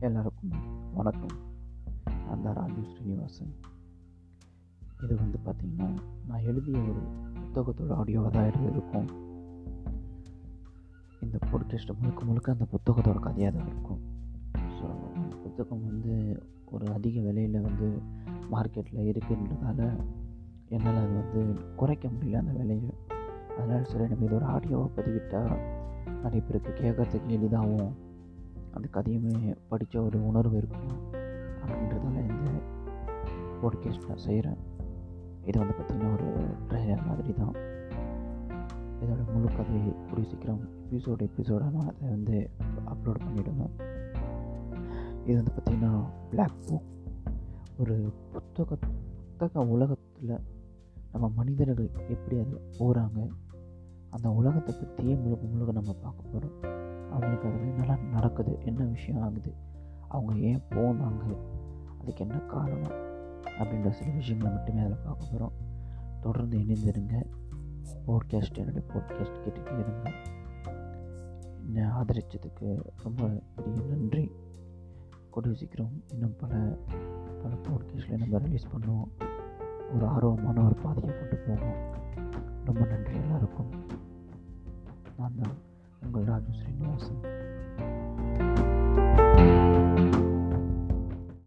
எல்லாருக்கும் வணக்கம். நான் தான் ராஜீவ் ஸ்ரீனிவாசன். இது வந்து பார்த்திங்கன்னா நான் எழுதிய ஒரு புத்தகத்தோட ஆடியோவாக தான் இது இருக்கும். இந்த பாட்காஸ்ட் முழுக்க முழுக்க அந்த புத்தகத்தோட கதையாக தான் இருக்கும். ஸோ அந்த புத்தகம் வந்து ஒரு அதிக விலையில் வந்து மார்க்கெட்டில் இருக்குன்றதால என்னால் அது வந்து குறைக்க முடியல அந்த விலையை. அதனால் சரி நம்ம இது ஒரு ஆடியோவை பதிவிட்டால் நிறைய பேருக்கு கேட்கறதுக்கு எளிதாகவும் அந்த கதையுமே படித்த ஒரு உணர்வு இருக்கும். அப்படின்றதால இந்த பாட்காஸ்ட் நான் செய்கிறேன் இது வந்து பார்த்திங்கன்னா ஒரு ட்ரைலர் மாதிரி தான் இதோட முழு கதை கூடிய சீக்கிரம் எபிசோடு எபிசோடாக நான் அதை வந்து அப்லோட் பண்ணிவிடுவேன் இது வந்து பார்த்திங்கன்னா பிளாக் புக் ஒரு புத்தக புத்தக உலகத்தில் நம்ம மனிதர்கள் எப்படி அதில் போகிறாங்க அந்த உலகத்தை பற்றியே முழுக்க முழுக்க நம்ம பார்க்க போகிறோம் அவங்களுக்கு அதில் என்னெல்லாம் நடக்குது. என்ன விஷயம் ஆகுது? அவங்க ஏன் போனாங்க? அதுக்கு என்ன காரணம்? அப்படின்ற சில விஷயங்களை மட்டுமே அதில் பார்க்க போகிறோம் தொடர்ந்து இணைந்திருங்க. போட்காஸ்ட் என்னுடைய போட்காஸ்ட் கேட்டுகிட்டே இருங்க. என்னை ஆதரித்ததுக்கு ரொம்ப பெரிய நன்றி. கூடிய சீக்கிரம் இன்னும் பல பல போட்காஸ்டில் நம்ம ரிலீஸ் பண்ணுவோம். ஒரு ஆர்வமான ஒரு பாதையை கொண்டு போவோம். मंगलवार दूसरे मौसम